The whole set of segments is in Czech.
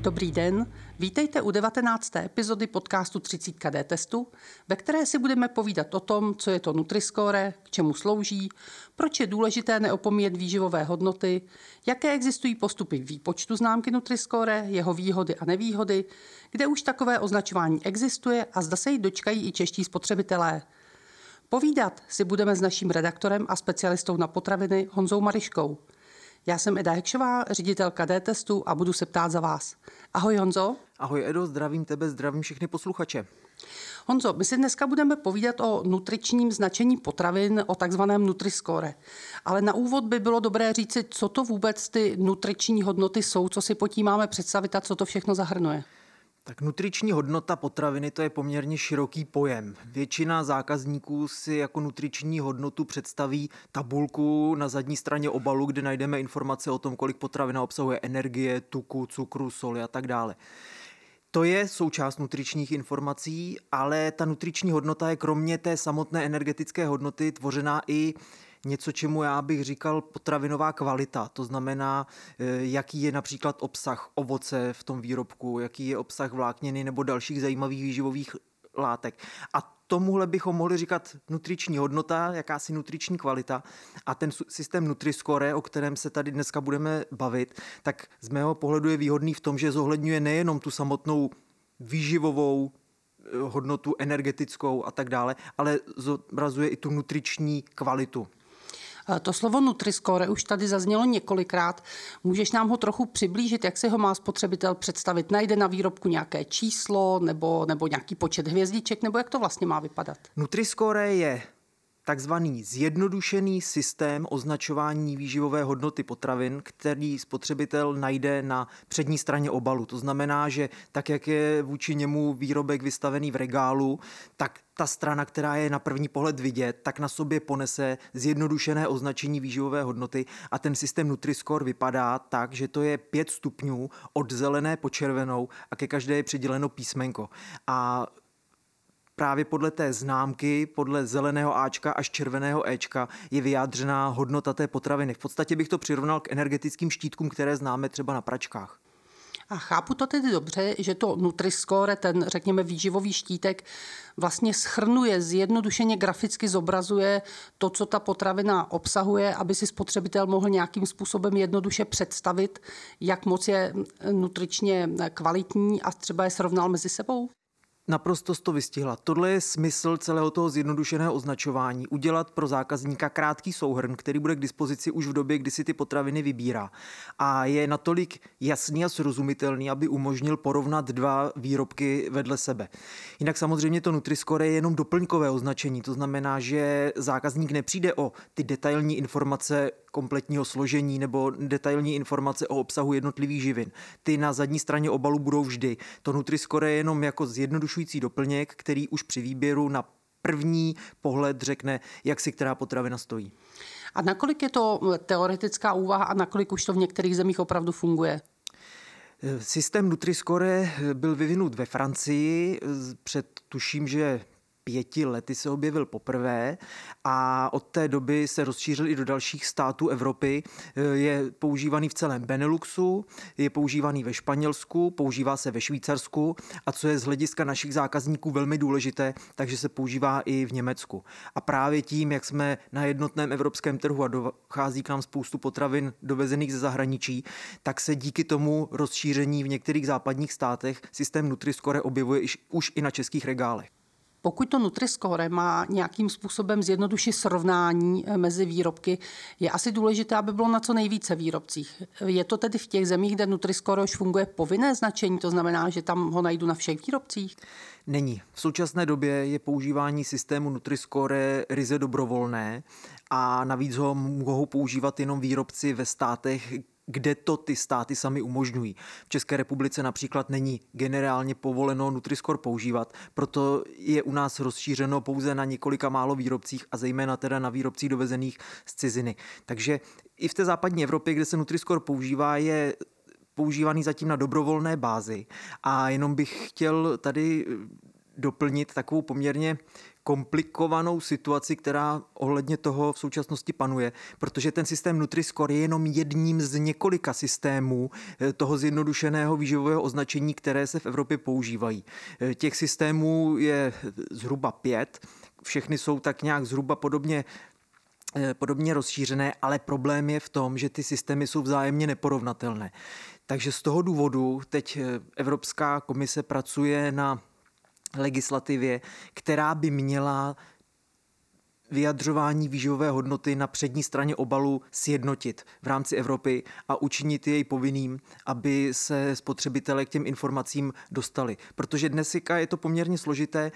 Dobrý den, vítejte u 19. epizody podcastu 30KD testu, ve které si budeme povídat o tom, co je to Nutriscore, k čemu slouží, proč je důležité neopomíjet výživové hodnoty, jaké existují postupy výpočtu známky Nutriscore, jeho výhody a nevýhody, kde už takové označování existuje a zda se jí dočkají i čeští spotřebitelé. Povídat si budeme s naším redaktorem a specialistou na potraviny Honzou Mariškou. Já jsem Eda Hekšová, ředitelka D-testu a budu se ptát za vás. Ahoj Honzo. Ahoj Edo, zdravím tebe, zdravím všechny posluchače. Honzo, my si dneska budeme povídat o nutričním značení potravin, o takzvaném Nutriscore. Ale na úvod by bylo dobré říci, co to vůbec ty nutriční hodnoty jsou, co si pod tím máme představit a co to všechno zahrnuje. Tak nutriční hodnota potraviny to je poměrně široký pojem. Většina zákazníků si jako nutriční hodnotu představí tabulku na zadní straně obalu, kde najdeme informace o tom, kolik potravina obsahuje energie, tuku, cukru, soli a tak dále. To je součást nutričních informací, ale ta nutriční hodnota je kromě té samotné energetické hodnoty tvořená i něco, čemu já bych říkal potravinová kvalita. To znamená, eh, jaký je například obsah ovoce v tom výrobku, jaký je obsah vlákniny nebo dalších zajímavých výživových látek. A tomuhle bychom mohli říkat nutriční hodnota, jakási nutriční kvalita a ten systém Nutriscore, o kterém se tady dneska budeme bavit, tak z mého pohledu je výhodný v tom, že zohledňuje nejenom tu samotnou výživovou eh, hodnotu energetickou a tak dále, ale zobrazuje i tu nutriční kvalitu. To slovo Nutriscore už tady zaznělo několikrát. Můžeš nám ho trochu přiblížit, jak si ho má spotřebitel představit? Najde na výrobku nějaké číslo nebo, nebo nějaký počet hvězdiček, nebo jak to vlastně má vypadat? Nutriscore je takzvaný zjednodušený systém označování výživové hodnoty potravin, který spotřebitel najde na přední straně obalu. To znamená, že tak, jak je vůči němu výrobek vystavený v regálu, tak ta strana, která je na první pohled vidět, tak na sobě ponese zjednodušené označení výživové hodnoty a ten systém Nutriscore vypadá tak, že to je pět stupňů od zelené po červenou a ke každé je přiděleno písmenko. A právě podle té známky, podle zeleného Ačka až červeného Ečka je vyjádřená hodnota té potraviny. V podstatě bych to přirovnal k energetickým štítkům, které známe třeba na pračkách. A chápu to tedy dobře, že to Nutriscore, ten řekněme výživový štítek, vlastně schrnuje, zjednodušeně graficky zobrazuje to, co ta potravina obsahuje, aby si spotřebitel mohl nějakým způsobem jednoduše představit, jak moc je nutričně kvalitní a třeba je srovnal mezi sebou? Naprosto to vystihla. Tohle je smysl celého toho zjednodušeného označování. Udělat pro zákazníka krátký souhrn, který bude k dispozici už v době, kdy si ty potraviny vybírá. A je natolik jasný a srozumitelný, aby umožnil porovnat dva výrobky vedle sebe. Jinak samozřejmě to Nutriscore je jenom doplňkové označení. To znamená, že zákazník nepřijde o ty detailní informace kompletního složení nebo detailní informace o obsahu jednotlivých živin. Ty na zadní straně obalu budou vždy. To Nutriscore je jenom jako zjednodušující doplněk, který už při výběru na první pohled řekne, jak si která potravina stojí. A nakolik je to teoretická úvaha a nakolik už to v některých zemích opravdu funguje? Systém Nutriscore byl vyvinut ve Francii před tuším, že pěti lety se objevil poprvé a od té doby se rozšířil i do dalších států Evropy. Je používaný v celém Beneluxu, je používaný ve Španělsku, používá se ve Švýcarsku a co je z hlediska našich zákazníků velmi důležité, takže se používá i v Německu. A právě tím, jak jsme na jednotném evropském trhu a dochází k nám spoustu potravin dovezených ze zahraničí, tak se díky tomu rozšíření v některých západních státech systém Nutriscore objevuje už i na českých regálech. Pokud to Nutriscore má nějakým způsobem zjednodušit srovnání eh, mezi výrobky, je asi důležité, aby bylo na co nejvíce výrobcích. Je to tedy v těch zemích, kde Nutriscore už funguje povinné značení, to znamená, že tam ho najdu na všech výrobcích? Není. V současné době je používání systému Nutriscore ryze dobrovolné a navíc ho mohou používat jenom výrobci ve státech, kde to ty státy sami umožňují. V České republice například není generálně povoleno Nutriscore používat, proto je u nás rozšířeno pouze na několika málo výrobcích a zejména teda na výrobcích dovezených z ciziny. Takže i v té západní Evropě, kde se Nutriscore používá, je používaný zatím na dobrovolné bázi. A jenom bych chtěl tady doplnit takovou poměrně komplikovanou situaci, která ohledně toho v současnosti panuje, protože ten systém Nutri-Score je jenom jedním z několika systémů eh, toho zjednodušeného výživového označení, které se v Evropě používají. Eh, těch systémů je zhruba pět, všechny jsou tak nějak zhruba podobně eh, podobně rozšířené, ale problém je v tom, že ty systémy jsou vzájemně neporovnatelné. Takže z toho důvodu teď Evropská komise pracuje na legislativě, která by měla vyjadřování výživové hodnoty na přední straně obalu sjednotit v rámci Evropy a učinit jej povinným, aby se spotřebitelé k těm informacím dostali. Protože dnes je to poměrně složité. E,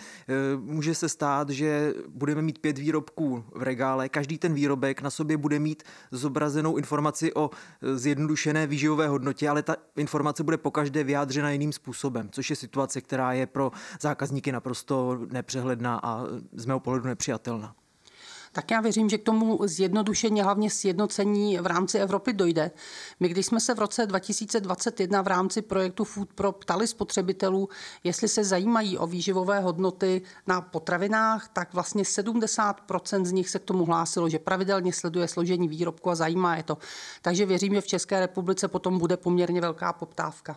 může se stát, že budeme mít pět výrobků v regále. Každý ten výrobek na sobě bude mít zobrazenou informaci o e, zjednodušené výživové hodnotě, ale ta informace bude pokaždé vyjádřena jiným způsobem, což je situace, která je pro zákazníky naprosto nepřehledná a z mého pohledu nepřijatelná tak já věřím, že k tomu zjednodušení, hlavně sjednocení v rámci Evropy dojde. My, když jsme se v roce 2021 v rámci projektu Food Pro ptali spotřebitelů, jestli se zajímají o výživové hodnoty na potravinách, tak vlastně 70% z nich se k tomu hlásilo, že pravidelně sleduje složení výrobku a zajímá je to. Takže věřím, že v České republice potom bude poměrně velká poptávka.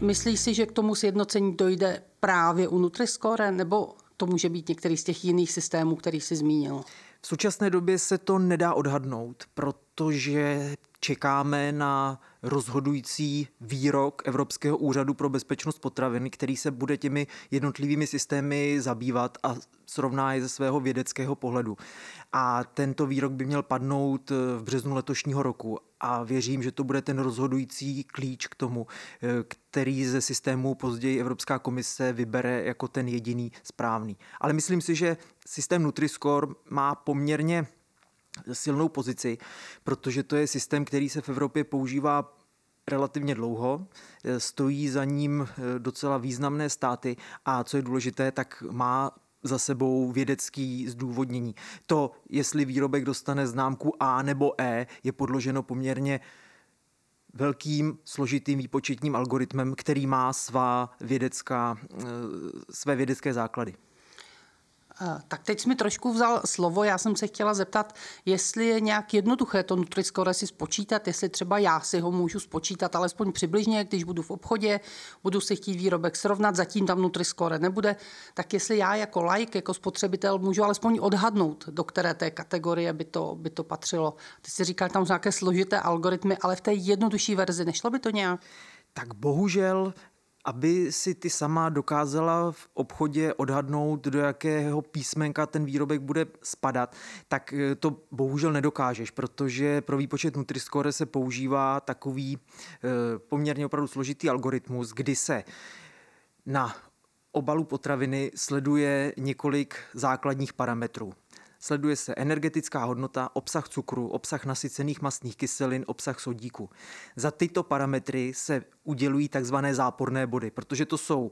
Myslíš si, že k tomu sjednocení dojde právě u Nutriscore, nebo to může být některý z těch jiných systémů, který jsi zmínil? V současné době se to nedá odhadnout, protože čekáme na rozhodující výrok Evropského úřadu pro bezpečnost potravin, který se bude těmi jednotlivými systémy zabývat a srovná je ze svého vědeckého pohledu. A tento výrok by měl padnout v březnu letošního roku a věřím, že to bude ten rozhodující klíč k tomu, který ze systému později Evropská komise vybere jako ten jediný správný. Ale myslím si, že systém Nutri-Score má poměrně silnou pozici, protože to je systém, který se v Evropě používá relativně dlouho, stojí za ním eh, docela významné státy a co je důležité, tak má za sebou vědecký zdůvodnění. To, jestli výrobek dostane známku A nebo E, je podloženo poměrně velkým složitým výpočetním algoritmem, který má svá vědecká, eh, své vědecké základy. Tak teď jsi mi trošku vzal slovo, já jsem se chtěla zeptat, jestli je nějak jednoduché to Nutri-Score si spočítat, jestli třeba já si ho můžu spočítat alespoň přibližně, když budu v obchodě, budu si chtít výrobek srovnat, zatím tam Nutri-Score nebude, tak jestli já jako like, jako spotřebitel můžu alespoň odhadnout, do které té kategorie by to, by to patřilo. Ty jsi říkal, tam jsou nějaké složité algoritmy, ale v té jednodušší verzi nešlo by to nějak? Tak bohužel aby si ty sama dokázala v obchodě odhadnout, do jakého písmenka ten výrobek bude spadat, tak eh, to bohužel nedokážeš, protože pro výpočet Nutri-Score se používá takový eh, poměrně opravdu složitý algoritmus, kdy se na obalu potraviny sleduje několik základních parametrů. Sleduje se energetická hodnota, obsah cukru, obsah nasycených mastných kyselin, obsah sodíku. Za tyto parametry se udělují takzvané záporné body, protože to jsou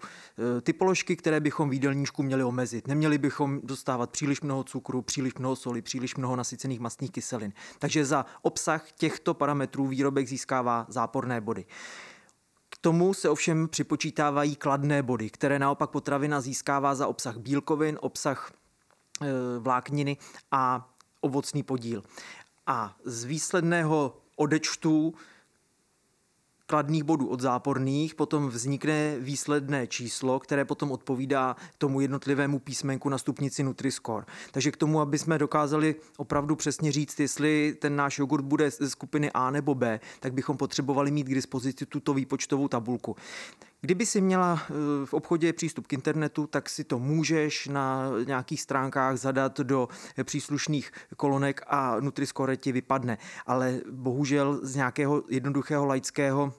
e, ty položky, které bychom v jídelníčku měli omezit. Neměli bychom dostávat příliš mnoho cukru, příliš mnoho soli, příliš mnoho nasycených mastných kyselin. Takže za obsah těchto parametrů výrobek získává záporné body. K tomu se ovšem připočítávají kladné body, které naopak potravina získává za obsah bílkovin, obsah Eh, vlákniny a ovocný podíl. A z výsledného odečtu kladných bodů od záporných, potom vznikne výsledné číslo, které potom odpovídá tomu jednotlivému písmenku na stupnici Nutri-Score. Takže k tomu, aby jsme dokázali opravdu přesně říct, jestli ten náš jogurt bude ze skupiny A nebo B, tak bychom potřebovali mít k dispozici tuto výpočtovou tabulku. Kdyby si měla eh, v obchodě přístup k internetu, tak si to můžeš na nějakých stránkách zadat do příslušných kolonek a Nutri-Score ti vypadne. Ale bohužel z nějakého jednoduchého laického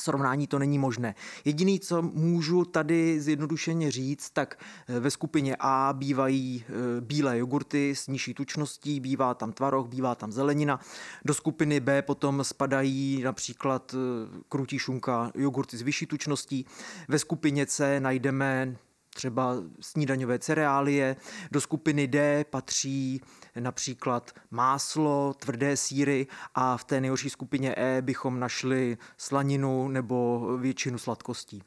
srovnání to není možné. Jediný, co můžu tady zjednodušeně říct, tak eh, ve skupině A bývají eh, bílé jogurty s nižší tučností, bývá tam tvaroh, bývá tam zelenina. Do skupiny B potom spadají například eh, krutí šunka, jogurty s vyšší tučností. Ve skupině C najdeme třeba snídaňové cereálie. Do skupiny D patří například máslo, tvrdé síry a v té nejhorší skupině E bychom našli slaninu nebo většinu sladkostí.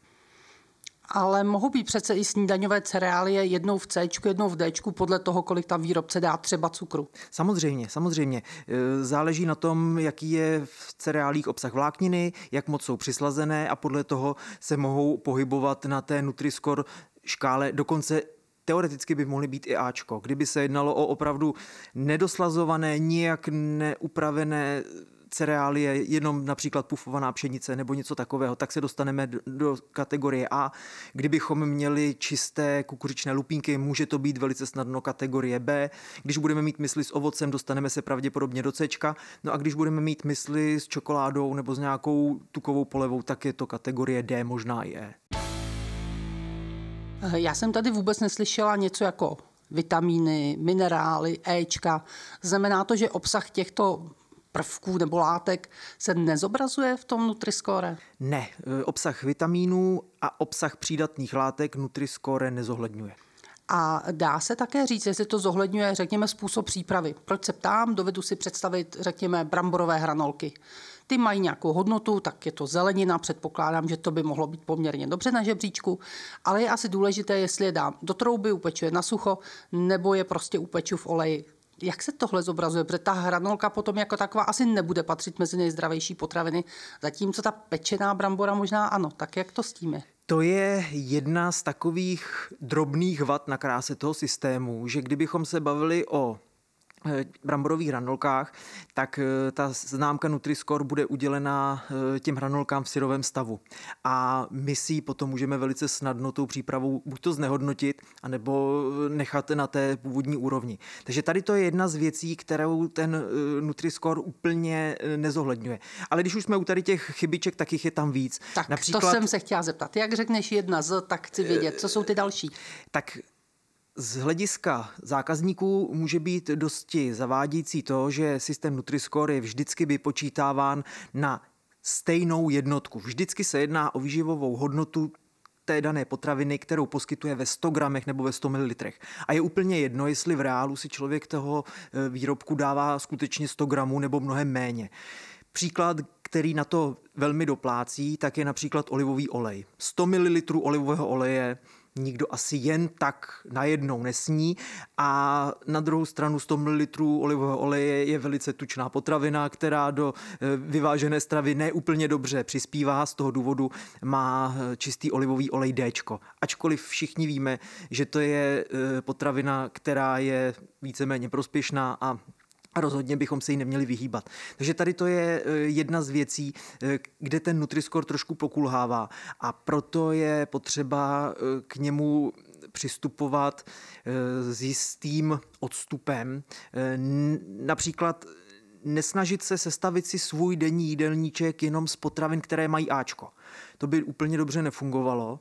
Ale mohou být přece i snídaňové cereálie jednou v C, jednou v D, podle toho, kolik tam výrobce dá třeba cukru. Samozřejmě, samozřejmě. E, záleží na tom, jaký je v cereálích obsah vlákniny, jak moc jsou přislazené a podle toho se mohou pohybovat na té Nutri-Score škále dokonce teoreticky by mohly být i Ačko. Kdyby se jednalo o opravdu nedoslazované, nijak neupravené cereálie, jenom například pufovaná pšenice nebo něco takového, tak se dostaneme do kategorie A. Kdybychom měli čisté kukuřičné lupínky, může to být velice snadno kategorie B. Když budeme mít mysli s ovocem, dostaneme se pravděpodobně do C. No a když budeme mít mysli s čokoládou nebo s nějakou tukovou polevou, tak je to kategorie D, možná i E. Já jsem tady vůbec neslyšela něco jako vitamíny, minerály, Ečka. Znamená to, že obsah těchto prvků nebo látek se nezobrazuje v tom Nutriscore? Ne, e, obsah vitamínů a obsah přídatných látek Nutriscore nezohledňuje. A dá se také říct, jestli to zohledňuje, řekněme, způsob přípravy. Proč se ptám? Dovedu si představit, řekněme, bramborové hranolky. Ty mají nějakou hodnotu, tak je to zelenina, předpokládám, že to by mohlo být poměrně dobře na žebříčku, ale je asi důležité, jestli je dám do trouby, upečuje na sucho, nebo je prostě upeču v oleji. Jak se tohle zobrazuje? Protože ta hranolka potom jako taková asi nebude patřit mezi nejzdravější potraviny, zatímco ta pečená brambora možná ano. Tak jak to s tím je? To je jedna z takových drobných vad na kráse toho systému, že kdybychom se bavili o bramborových hranolkách, tak eh, ta známka Nutri-Score bude udělena eh, těm hranolkám v syrovém stavu. A my si ji potom můžeme velice snadno tou přípravou buď to znehodnotit, anebo nechat na té původní úrovni. Takže tady to je jedna z věcí, kterou ten Nutri-Score úplně nezohledňuje. Ale když už jsme u tady těch chybiček, tak jich je tam víc. Tak Například, to jsem se chtěla zeptat. Jak řekneš jedna z, tak chci vědět, co jsou ty další. Tak z hlediska zákazníků může být dosti zavádějící to, že systém Nutri-Score je vždycky vypočítáván na stejnou jednotku. Vždycky se jedná o výživovou hodnotu té dané potraviny, kterou poskytuje ve 100 gramech nebo ve 100 ml. A je úplně jedno, jestli v reálu si člověk toho e, výrobku dává skutečně 100 gramů nebo mnohem méně. Příklad, který na to velmi doplácí, tak je například olivový olej. 100 ml olivového oleje nikdo asi jen tak najednou nesní a na druhou stranu 100 ml olivového oleje je velice tučná potravina, která do eh, vyvážené stravy neúplně dobře přispívá, z toho důvodu má eh, čistý olivový olej D. Ačkoliv všichni víme, že to je eh, potravina, která je víceméně prospěšná a a rozhodně bychom se jí neměli vyhýbat. Takže tady to je e, jedna z věcí, e, kde ten Nutriscore trošku pokulhává a proto je potřeba e, k němu přistupovat s jistým odstupem. Například nesnažit se sestavit si svůj denní jídelníček jenom z potravin, které mají Ačko. To by úplně dobře nefungovalo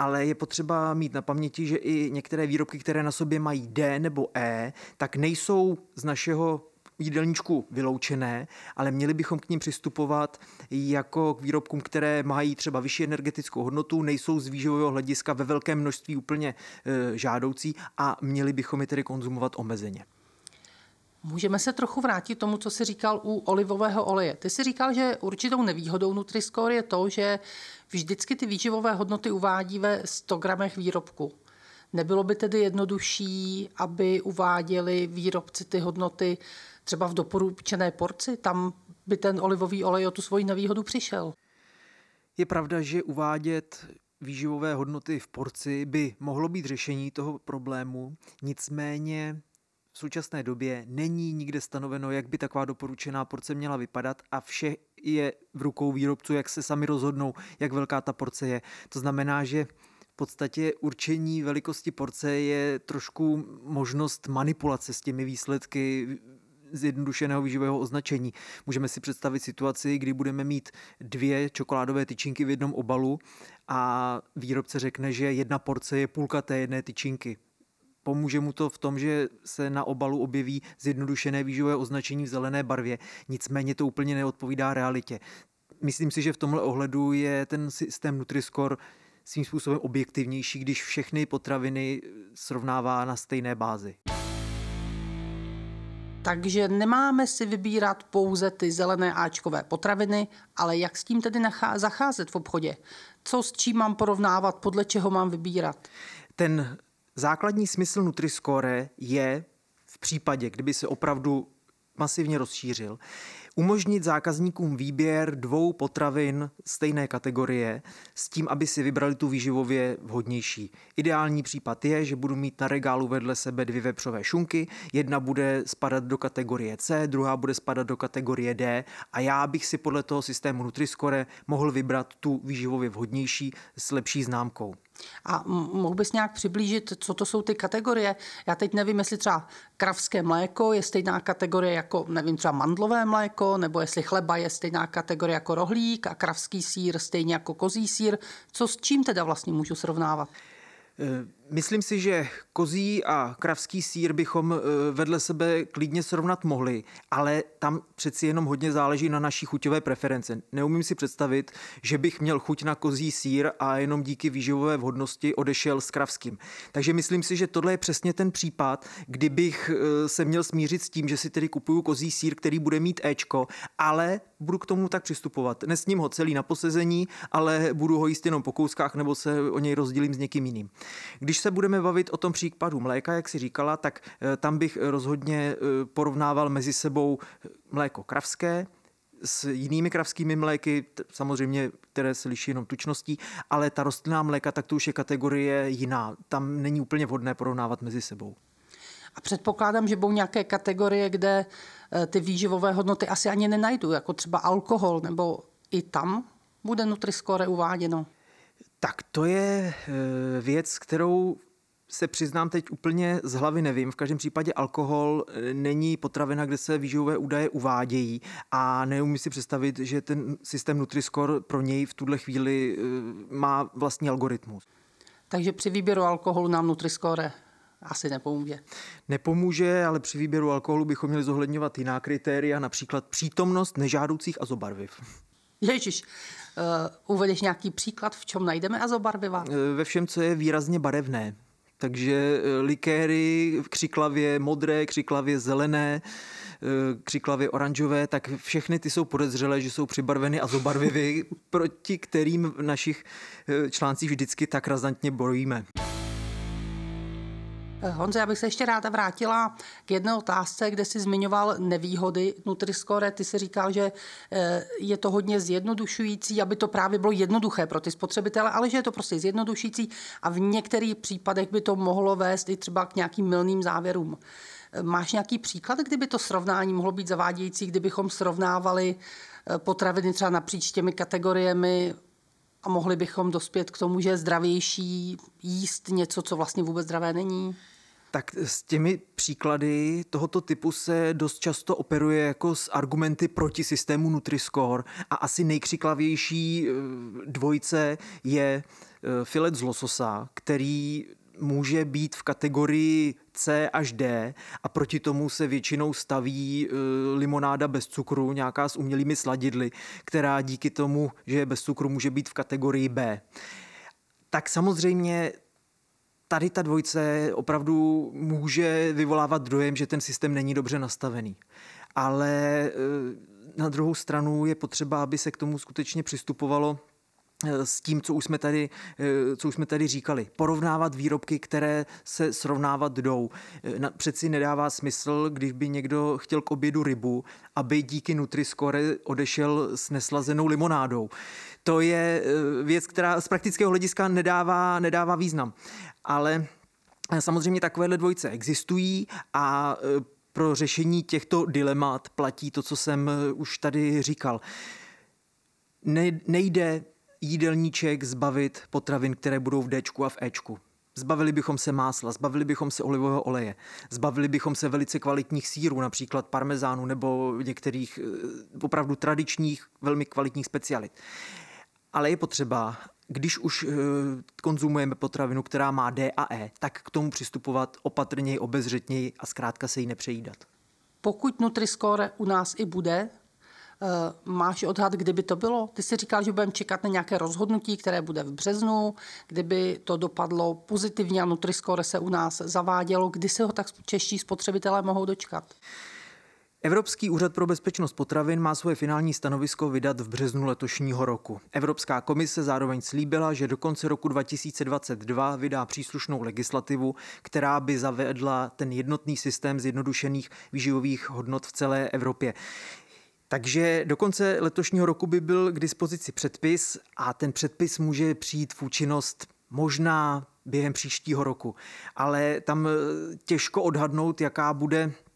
ale je potřeba mít na paměti, že i některé výrobky, které na sobě mají D nebo E, tak nejsou z našeho jídelníčku vyloučené, ale měli bychom k ním přistupovat jako k výrobkům, které mají třeba vyšší energetickou hodnotu, nejsou z výživového hlediska ve velkém množství úplně e, žádoucí a měli bychom je tedy konzumovat omezeně. Můžeme se trochu vrátit tomu, co jsi říkal u olivového oleje. Ty jsi říkal, že určitou nevýhodou Nutriscore je to, že vždycky ty výživové hodnoty uvádí ve 100 gramech výrobku. Nebylo by tedy jednodušší, aby uváděli výrobci ty hodnoty třeba v doporučené porci? Tam by ten olivový olej o tu svoji nevýhodu přišel. Je pravda, že uvádět výživové hodnoty v porci by mohlo být řešení toho problému, nicméně v současné době není nikde stanoveno, jak by taková doporučená porce měla vypadat a vše je v rukou výrobců, jak se sami rozhodnou, jak velká ta porce je. To znamená, že v podstatě určení velikosti porce je trošku možnost manipulace s těmi výsledky zjednodušeného výživového označení. Můžeme si představit situaci, kdy budeme mít dvě čokoládové tyčinky v jednom obalu a výrobce řekne, že jedna porce je půlka té jedné tyčinky Pomůže mu to v tom, že se na obalu objeví zjednodušené výživové označení v zelené barvě, nicméně to úplně neodpovídá realitě. Myslím si, že v tomhle ohledu je ten systém Nutriscore svým způsobem objektivnější, když všechny potraviny srovnává na stejné bázi. Takže nemáme si vybírat pouze ty zelené áčkové potraviny, ale jak s tím tedy zacházet v obchodě? Co s čím mám porovnávat, podle čeho mám vybírat? Ten základní smysl Nutriscore je v případě, kdyby se opravdu masivně rozšířil, umožnit zákazníkům výběr dvou potravin stejné kategorie s tím, aby si vybrali tu výživově vhodnější. Ideální případ je, že budu mít na regálu vedle sebe dvě vepřové šunky, jedna bude spadat do kategorie C, druhá bude spadat do kategorie D a já bych si podle toho systému Nutriscore mohl vybrat tu výživově vhodnější s lepší známkou. A mohl bys nějak přiblížit, co to jsou ty kategorie? Já teď nevím, jestli třeba kravské mléko je stejná kategorie jako, nevím, třeba mandlové mléko, nebo jestli chleba je stejná kategorie jako rohlík a kravský sír stejně jako kozí sír. Co s čím teda vlastně můžu srovnávat? Myslím si, že kozí a kravský sír bychom eh, vedle sebe klidně srovnat mohli, ale tam přeci jenom hodně záleží na naší chuťové preference. Neumím si představit, že bych měl chuť na kozí sír a jenom díky výživové vhodnosti odešel s kravským. Takže myslím si, že tohle je přesně ten případ, kdybych eh, se měl smířit s tím, že si tedy kupuju kozí sír, který bude mít Ečko, ale budu k tomu tak přistupovat. Nesním ho celý na posezení, ale budu ho jíst jenom po kouskách nebo se o něj rozdělím s někým jiným. Když se budeme bavit o tom případu mléka, jak si říkala, tak eh, tam bych rozhodně eh, porovnával mezi sebou mléko kravské, s jinými kravskými mléky, samozřejmě, které se liší jenom tučností, ale ta rostlinná mléka, tak to už je kategorie jiná. Tam není úplně vhodné porovnávat mezi sebou. A předpokládám, že budou nějaké kategorie, kde eh, ty výživové hodnoty asi ani nenajdu, jako třeba alkohol, nebo i tam bude Nutriscore uváděno. Tak to je eh, věc, kterou se přiznám teď úplně z hlavy nevím. V každém případě alkohol eh, není potravina, kde se výživové údaje uvádějí a neumím si představit, že ten systém Nutriscore pro něj v tuhle chvíli má vlastní algoritmus. Takže při výběru alkoholu nám Nutriscore asi nepomůže. Nepomůže, ale při výběru alkoholu bychom měli zohledňovat jiná kritéria, například přítomnost nežádoucích azobarviv. Ježíš, uvedeš nějaký příklad, v čem najdeme azobarviva? Uh, ve všem, co je výrazně barevné. Takže uh, likéry, křiklavě modré, křiklavě zelené, křiklavě oranžové, tak všechny ty jsou podezřelé, že jsou přibarveny azobarvivy, proti kterým v našich článcích vždycky tak razantně bojíme. Honzo, já bych se ještě ráda vrátila k jedné otázce, kde jsi zmiňoval nevýhody Nutriscore. Ty si říkal, že eh, je to hodně zjednodušující, aby to právě bylo jednoduché pro ty spotřebitele, ale že je to prostě zjednodušující a v některých případech by to mohlo vést i třeba k nějakým milným závěrům. Máš nějaký příklad, kdyby to srovnání mohlo být zavádějící, kdybychom srovnávali eh, potraviny třeba napříč těmi kategoriemi a mohli bychom dospět k tomu, že je zdravější jíst něco, co vlastně vůbec zdravé není? Tak s těmi příklady tohoto typu se dost často operuje jako s argumenty proti systému Nutri-Score a asi nejkřiklavější eh, dvojce je eh, filet z lososa, který může být v kategorii C až D a proti tomu se většinou staví e, limonáda bez cukru, nějaká s umělými sladidly, která díky tomu, že je bez cukru, může být v kategorii B. Tak samozřejmě tady ta dvojce opravdu může vyvolávat dojem, že ten systém není dobře nastavený. Ale e, na druhou stranu je potřeba, aby se k tomu skutečně přistupovalo Eh, s tím, co už, jsme tady, eh, co už jsme tady říkali. Porovnávat výrobky, které se srovnávat jdou. Eh, přeci nedává smysl, když by někdo chtěl k obědu rybu, aby díky Nutriscore odešel s neslazenou limonádou. To je věc, která z praktického hlediska nedává, nedává význam. Ale samozřejmě takovéhle dvojce existují a pro řešení těchto dilemat platí to, co jsem už tady říkal. Ne, nejde jídelníček zbavit potravin, které budou v D a v Ečku. Zbavili bychom se másla, zbavili bychom se olivového oleje, zbavili bychom se velice kvalitních sírů, například parmezánu nebo některých eh, opravdu tradičních, velmi kvalitních specialit. Ale je potřeba, když už eh, konzumujeme potravinu, která má D a E, tak k tomu přistupovat opatrněji, obezřetněji a zkrátka se jí nepřejídat. Pokud Nutriscore u nás i bude, Eh, máš odhad, kdyby to bylo? Ty jsi říkal, že budeme čekat na nějaké rozhodnutí, které bude v březnu, kdyby to dopadlo pozitivně a Nutriscore se u nás zavádělo, kdy se ho tak čeští spotřebitelé mohou dočkat? Evropský úřad pro bezpečnost potravin má svoje finální stanovisko vydat v březnu letošního roku. Evropská komise zároveň slíbila, že do konce roku 2022 vydá příslušnou legislativu, která by zavedla ten jednotný systém zjednodušených výživových hodnot v celé Evropě. Takže do konce letošního roku by byl k dispozici předpis a ten předpis může přijít v účinnost možná během příštího roku. Ale tam těžko odhadnout, jaká bude Eh,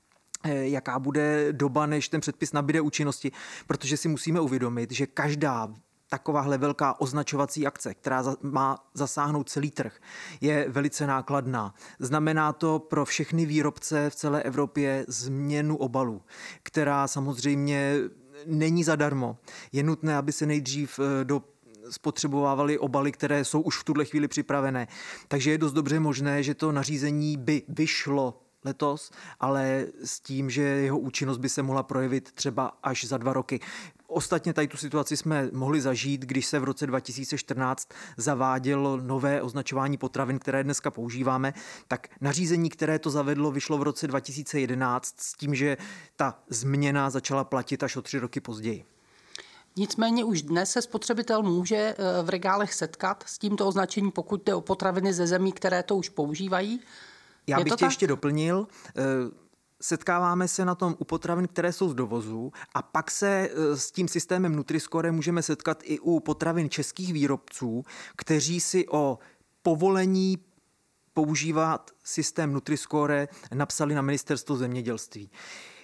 jaká bude doba, než ten předpis nabíde účinnosti, protože si musíme uvědomit, že každá takováhle velká označovací akce, která má zasáhnout celý trh, je velice nákladná. Znamená to pro všechny výrobce v celé Evropě změnu obalů, která samozřejmě není zadarmo. Je nutné, aby se nejdřív eh, do spotřebovávali obaly, které jsou už v tuhle chvíli připravené. Takže je dost dobře možné, že to nařízení by vyšlo letos, ale s tím, že jeho účinnost by se mohla projevit třeba až za dva roky. Ostatně tady tu situaci jsme mohli zažít, když se v roce 2014 zavádělo nové označování potravin, které dneska používáme, tak nařízení, které to zavedlo, vyšlo v roce 2011 s tím, že ta změna začala platit až o tři roky později. Nicméně už dnes se spotřebitel může eh, v regálech setkat s tímto označením, pokud jde o potraviny ze zemí, které to už používají. Já bych tě tak? ještě doplnil. Eh, setkáváme se na tom u potravin, které jsou z dovozu a pak se eh, s tím systémem Nutriscore můžeme setkat i u potravin českých výrobců, kteří si o povolení používat systém Nutriscore napsali na ministerstvo zemědělství.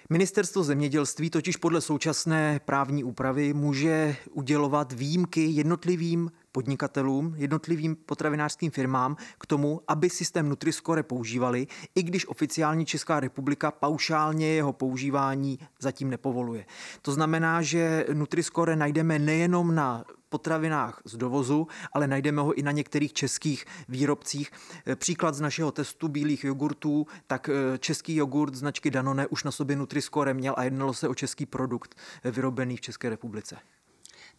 Ministerstvo zemědělství totiž podle současné právní úpravy může udělovat výjimky jednotlivým podnikatelům, jednotlivým potravinářským firmám k tomu, aby systém Nutriscore používali, i když oficiální Česká republika paušálně jeho používání zatím nepovoluje. To znamená, že Nutriscore najdeme nejenom na potravinách z dovozu, ale najdeme ho i na některých českých výrobcích. Příklad z našeho testu bílých jogurtů, tak eh, český jogurt značky Danone už na sobě Nutriscore měl a jednalo se o český produkt eh, vyrobený v České republice.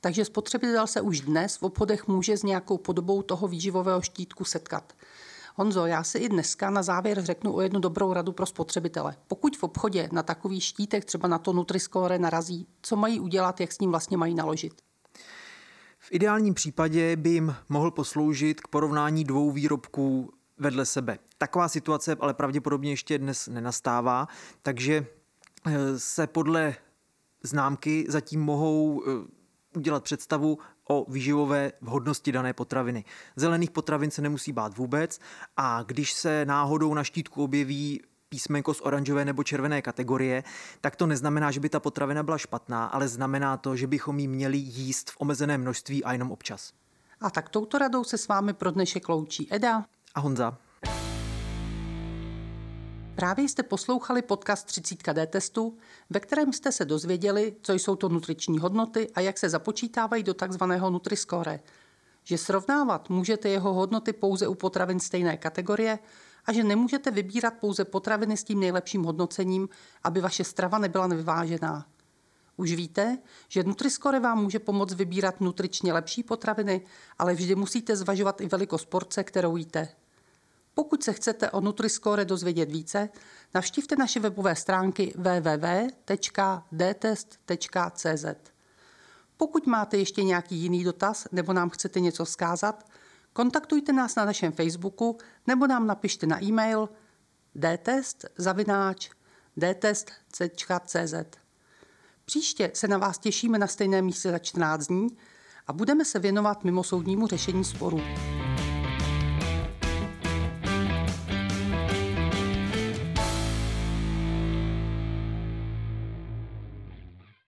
Takže spotřebitel se už dnes v obchodech může s nějakou podobou toho výživového štítku setkat. Honzo, já si i dneska na závěr řeknu o jednu dobrou radu pro spotřebitele. Pokud v obchodě na takový štítek, třeba na to Nutriscore narazí, co mají udělat, jak s ním vlastně mají naložit? V ideálním případě by jim mohl posloužit k porovnání dvou výrobků vedle sebe. Taková situace ale pravděpodobně ještě dnes nenastává, takže eh, se podle známky zatím mohou eh, udělat představu o výživové vhodnosti dané potraviny. Zelených potravin se nemusí bát vůbec a když se náhodou na štítku objeví písmenko z oranžové nebo červené kategorie, tak to neznamená, že by ta potravina byla špatná, ale znamená to, že bychom ji měli jíst v omezeném množství a jenom občas. A tak touto radou se s vámi pro dnešek loučí Eda a Honza. Právě jste poslouchali podcast 30 D testu, ve kterém jste se dozvěděli, co jsou to nutriční hodnoty a jak se započítávají do takzvaného Nutriscore. Že srovnávat můžete jeho hodnoty pouze u potravin stejné kategorie a že nemůžete vybírat pouze potraviny s tím nejlepším hodnocením, aby vaše strava nebyla nevyvážená. Už víte, že Nutriscore vám může pomoct vybírat nutričně lepší potraviny, ale vždy musíte zvažovat i velikost porce, kterou jíte. Pokud se chcete o Nutriscore dozvědět více, navštivte naše webové stránky www.dtest.cz. Pokud máte ještě nějaký jiný dotaz nebo nám chcete něco vzkázat, kontaktujte nás na našem Facebooku nebo nám napište na e-mail dtest.cz. Příště se na vás těšíme na stejné místě za 14 dní a budeme se věnovat mimosoudnímu řešení sporů.